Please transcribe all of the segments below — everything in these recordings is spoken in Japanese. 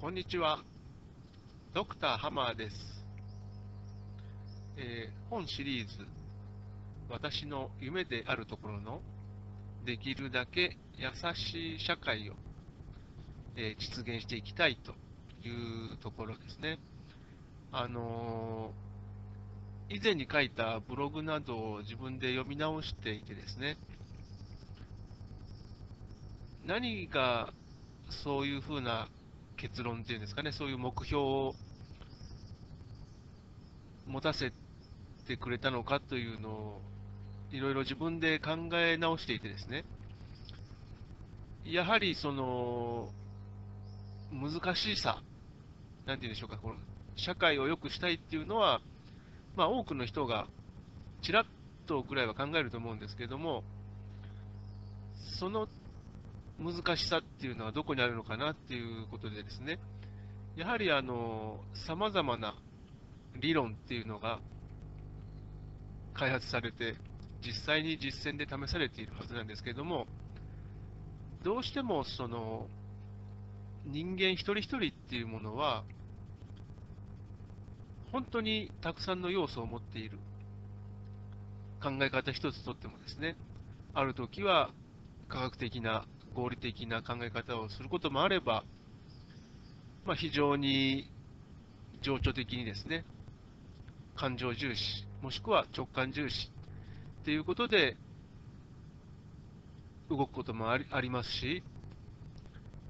こんにちは。ドクターハマーです。えー本シリーズ、私の夢であるところの、できるだけ優しい社会を、えー実現していきたいというところですね。あのー以前に書いたブログなどを自分で読み直していてですね、何がそういうふうな結論っていうんですかね、そういう目標を持たせてくれたのかというのを、いろいろ自分で考え直していてですね、やはりその難しさ、なんていうんでしょうか、この社会を良くしたいっていうのは、まあ、多くの人がちらっとぐらいは考えると思うんですけれども、その難しさっていうのはどこにあるのかなっていうことでですね、やはりあの、様々な理論っていうのが開発されて、実際に実践で試されているはずなんですけれども、どうしてもその、人間一人一人っていうものは、本当にたくさんの要素を持っている。考え方一つとってもですね、ある時は科学的な、合理的な考え方をすることもあれば、まあ、非常に情緒的にですね、感情重視、もしくは直感重視っていうことで動くこともありありますし、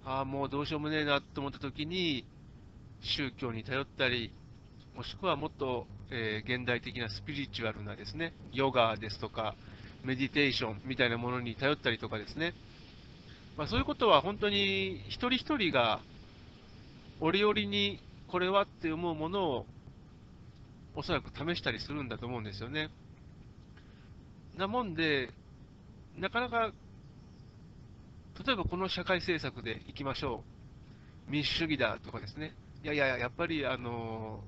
ああ、もうどうしようもねえなと思ったときに、宗教に頼ったり、もしくはもっと、えー現代的なスピリチュアルなですね、ヨガですとか、メディテーションみたいなものに頼ったりとかですね、まあ、そういうことは本当に一人一人が折々にこれはって思うものをおそらく試したりするんだと思うんですよね。なもんで、なかなか、例えばこの社会政策でいきましょう。民主主義だとかですね。いやいや、やっぱり、あの、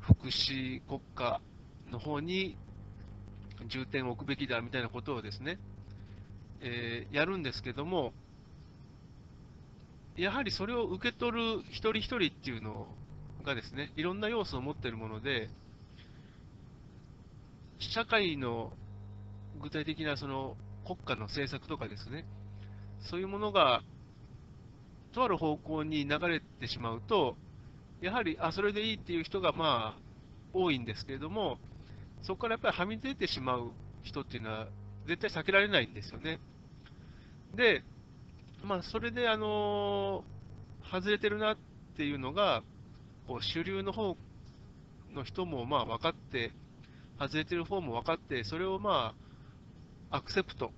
福祉国家の方に重点を置くべきだみたいなことをですね、えーやるんですけども、やはりそれを受け取る一人一人っていうのがですね、いろんな要素を持っているもので、社会の具体的なその国家の政策とかですね、そういうものがとある方向に流れてしまうと、やはり、あ、それでいいっていう人がまあ多いんですけれども、そこからやっぱりはみ出てしまう人っていうのは絶対避けられないんですよね。で、まあ、それで、あの外れてるなっていうのが、こう主流の方の人もまあ分かって、外れてる方も分かって、それをまあ、アクセプト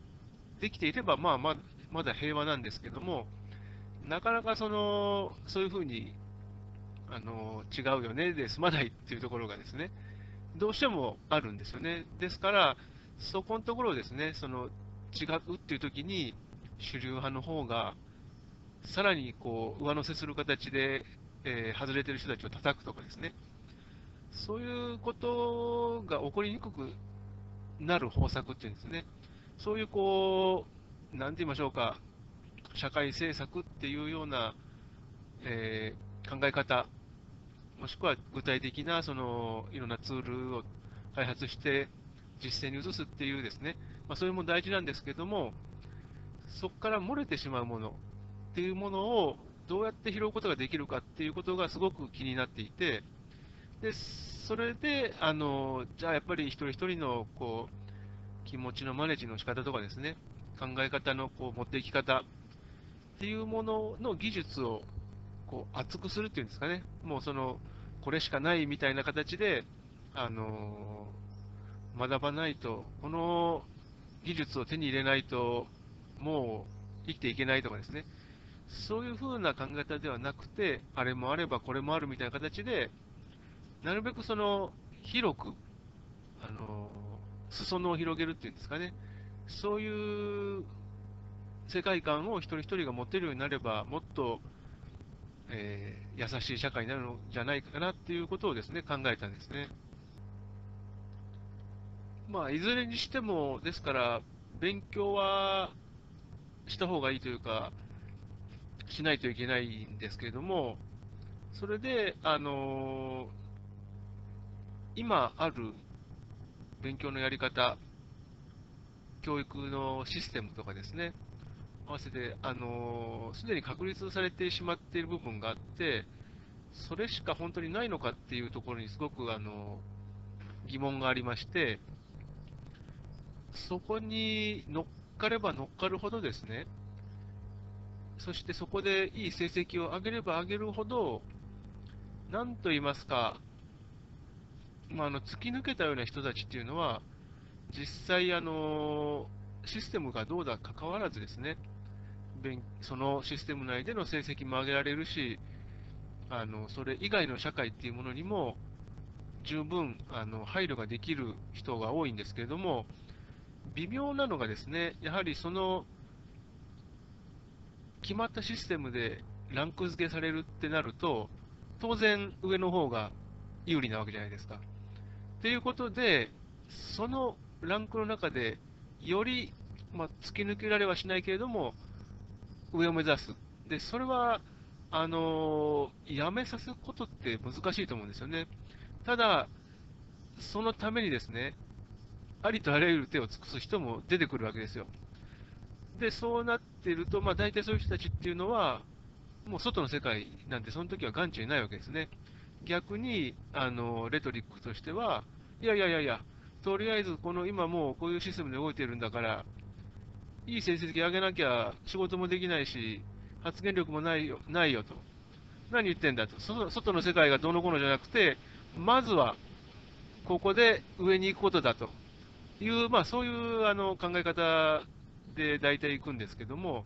できていれば、まあ、ままだ平和なんですけども、なかなかその、そういうふうに、あの違うよねで済まないっていうところがですね、どうしてもあるんですよね。ですから、そこのところですね、その違うっていう時に、主流派の方が、さらにこう上乗せする形で、えー外れてる人たちを叩くとかですね、そういうことが起こりにくくなる方策っていうんですね、そういうこう、なんて言いましょうか、社会政策っていうような、えー考え方、もしくは具体的なそのいろんなツールを開発して実践に移すっていうですね、まあ、それも大事なんですけども、そこから漏れてしまうものっていうものをどうやって拾うことができるかっていうことがすごく気になっていて、でそれで、あのじゃあやっぱり一人一人のこう気持ちのマネジの仕方とかですね、考え方のこう持っていき方っていうものの技術をこう厚くするっていうんですかね、もうその、これしかないみたいな形で、あの学ばないと、この技術を手に入れないと、もう生きていけないとかですね、そういう風な考え方ではなくて、あれもあればこれもあるみたいな形で、なるべくその広く、あの裾野を広げるっていうんですかね、そういう世界観を一人一人が持てるようになれば、もっと、えー優しい社会になるのじゃないかなっていうことをですね、考えたんですね。まあ、いずれにしても、ですから、勉強はした方がいいというか、しないといけないんですけれども、それで、あの今ある勉強のやり方、教育のシステムとかですね、合わせて、あのすでに確立されてしまっている部分があって、それしか本当にないのかっていうところにすごく、あの疑問がありまして、そこに乗っかれば乗っかるほどですね、そしてそこでいい成績を上げれば上げるほど、なんと言いますか、まあ、あの突き抜けたような人たちっていうのは、実際、あのシステムがどうだかかわらずですね、そのシステム内での成績も上げられるし、あのそれ以外の社会っていうものにも十分あの配慮ができる人が多いんですけれども、微妙なのがですね、やはりその決まったシステムでランク付けされるってなると、当然上の方が有利なわけじゃないですか。ということで、そのランクの中で、より、まあ、突き抜けられはしないけれども、上を目指す。で、それは、あのー、やめさせることって難しいと思うんですよね。ただ、そのためにですね、ありとあらゆる手を尽くす人も出てくるわけですよ。で、そうなってると、まあ、大体そういう人たちっていうのは、もう外の世界なんて、その時は眼中にないわけですね。逆に、あの、レトリックとしては、いやいやいやいや、とりあえず、この今もうこういうシステムで動いてるんだから、いい成績上げなきゃ仕事もできないし、発言力もないよないよと。何言ってんだと。外の世界がどうのこうのじゃなくて、まずは、ここで上に行くことだという、まあ、そういうあの考え方で大体行くんですけども、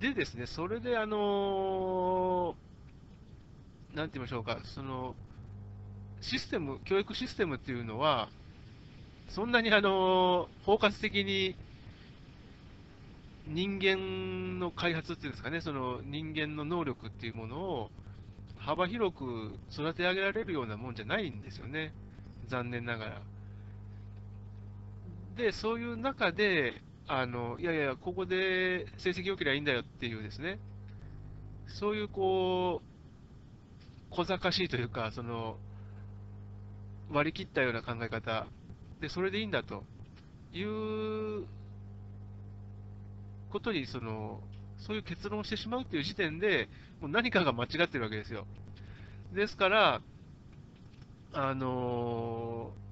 でですね、それで、あのー、なんて言いましょうか、その、システム、教育システムっていうのは、そんなにあの包括的に人間の開発っていうんですかね、その人間の能力っていうものを幅広く育て上げられるようなもんじゃないんですよね、残念ながら。で、そういう中で、あのいやいや、ここで成績良ければいいんだよっていうですね、そういうこう、小賢しいというか、その割り切ったような考え方。で、それでいいんだと。いうことにその、そういう結論をしてしまうっていう時点で、もう何かが間違ってるわけですよ。ですから、あのー、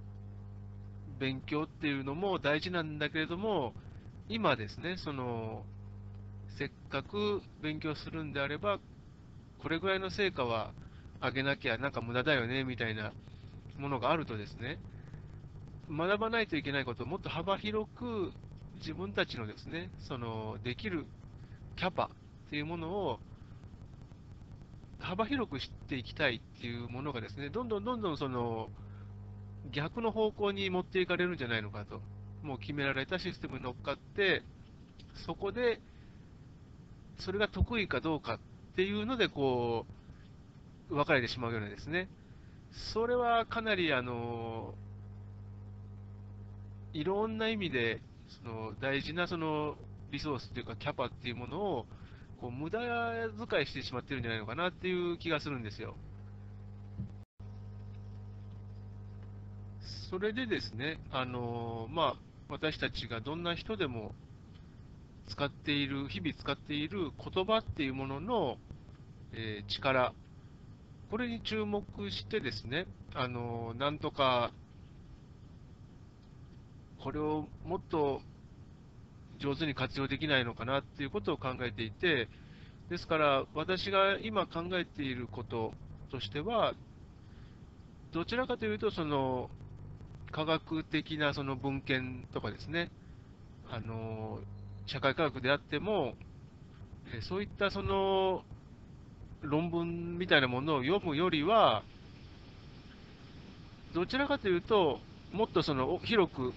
勉強っていうのも大事なんだけれども、今ですね、その、せっかく勉強するんであれば、これぐらいの成果は上げなきゃなんか無駄だよね、みたいなものがあるとですね、学ばないといけないことをもっと幅広く自分たちのですね、そのできるキャパっていうものを幅広く知っていきたいっていうものがですね、どんどんどんどんその逆の方向に持っていかれるんじゃないのかと。もう決められたシステムに乗っかって、そこで、それが得意かどうかっていうので、こう、分かれてしまうようなですね。それはかなり、あの、いろんな意味で、その大事なそのリソースというか、キャパっていうものを、こう無駄遣いしてしまってるんじゃないのかなっていう気がするんですよ。それでですね、あのまあ、私たちがどんな人でも使っている、日々使っている言葉っていうものの、えー、力、これに注目してですね、あのなんとかこれをもっと上手に活用できないのかなっていうことを考えていて、ですから私が今考えていることとしては、どちらかというと、その科学的なその文献とかですね、あの社会科学であっても、そういったその論文みたいなものを読むよりは、どちらかというと、もっとその広く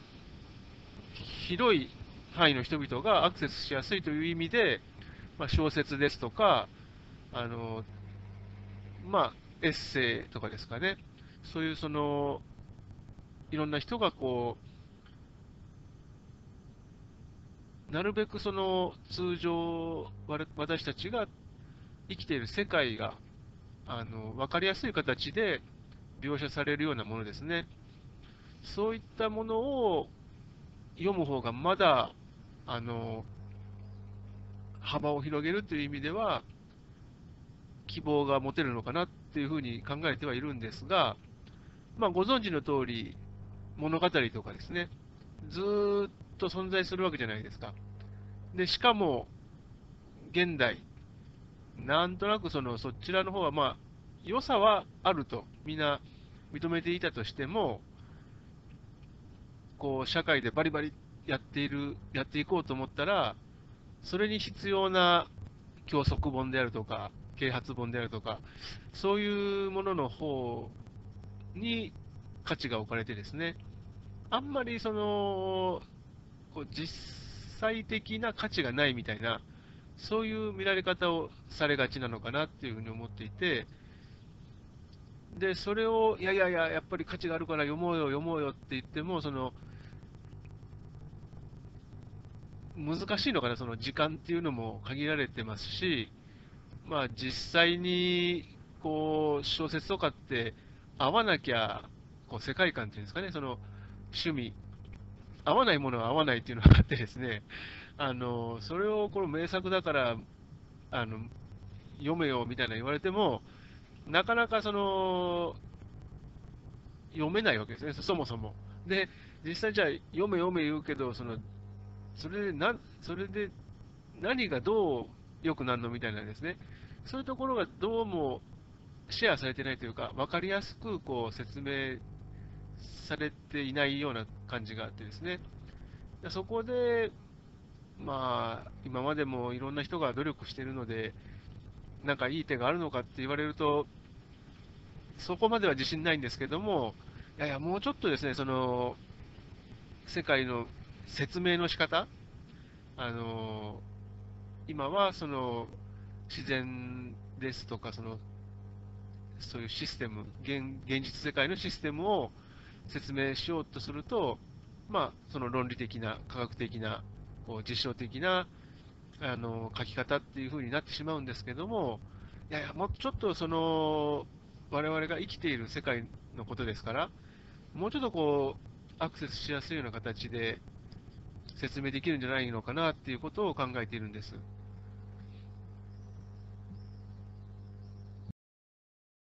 広い範囲の人々がアクセスしやすいという意味で、まあ、小説ですとか、あのまあ、エッセイとかですかね、そういうそのいろんな人がこうなるべくその通常、私たちが生きている世界があの分かりやすい形で描写されるようなものですね。そういったものを読む方がまだあの幅を広げるという意味では、希望が持てるのかなっていうふうに考えてはいるんですが、まあ、ご存知の通り、物語とかですね、ずーっと存在するわけじゃないですか。で、しかも、現代、なんとなくそのそちらの方は、まあ、良さはあると、みんな認めていたとしても、こう、社会でバリバリやっている、やっていこうと思ったら、それに必要な教則本であるとか、啓発本であるとか、そういうものの方に価値が置かれてですね、あんまりその、こう実際的な価値がないみたいな、そういう見られ方をされがちなのかなっていうふうに思っていて、で、それを、いやいやいや、やっぱり価値があるから読もうよ、読もうよって言っても、その、難しいのかな、その時間っていうのも限られてますし、まあ実際に、こう、小説とかって合わなきゃ、こう、世界観っていうんですかね、その、趣味、合わないものは合わないっていうのがあってですね、あの、それをこの名作だから、あの、読めよみたいな言われても、なかなかその、読めないわけですね、そもそも。で、実際じゃあ、読め読め言うけど、その、それでな、それで何がどう良くなるのみたいなですね、そういうところがどうもシェアされてないというか、分かりやすくこう説明されていないような感じがあってですね、そこで、まあ、今までもいろんな人が努力しているので、なんかいい手があるのかって言われると、そこまでは自信ないんですけども、いやいや、もうちょっとですね、その、世界の説明の仕方あの、今はその、自然ですとか、その、そういうシステム現、現実世界のシステムを説明しようとすると、まあ、その論理的な、科学的な、こう実証的なあの書き方っていう風になってしまうんですけども、いやいや、もうちょっとその、我々が生きている世界のことですから、もうちょっとこう、アクセスしやすいような形で説明できるんじゃないのかなっていうことを考えているんです。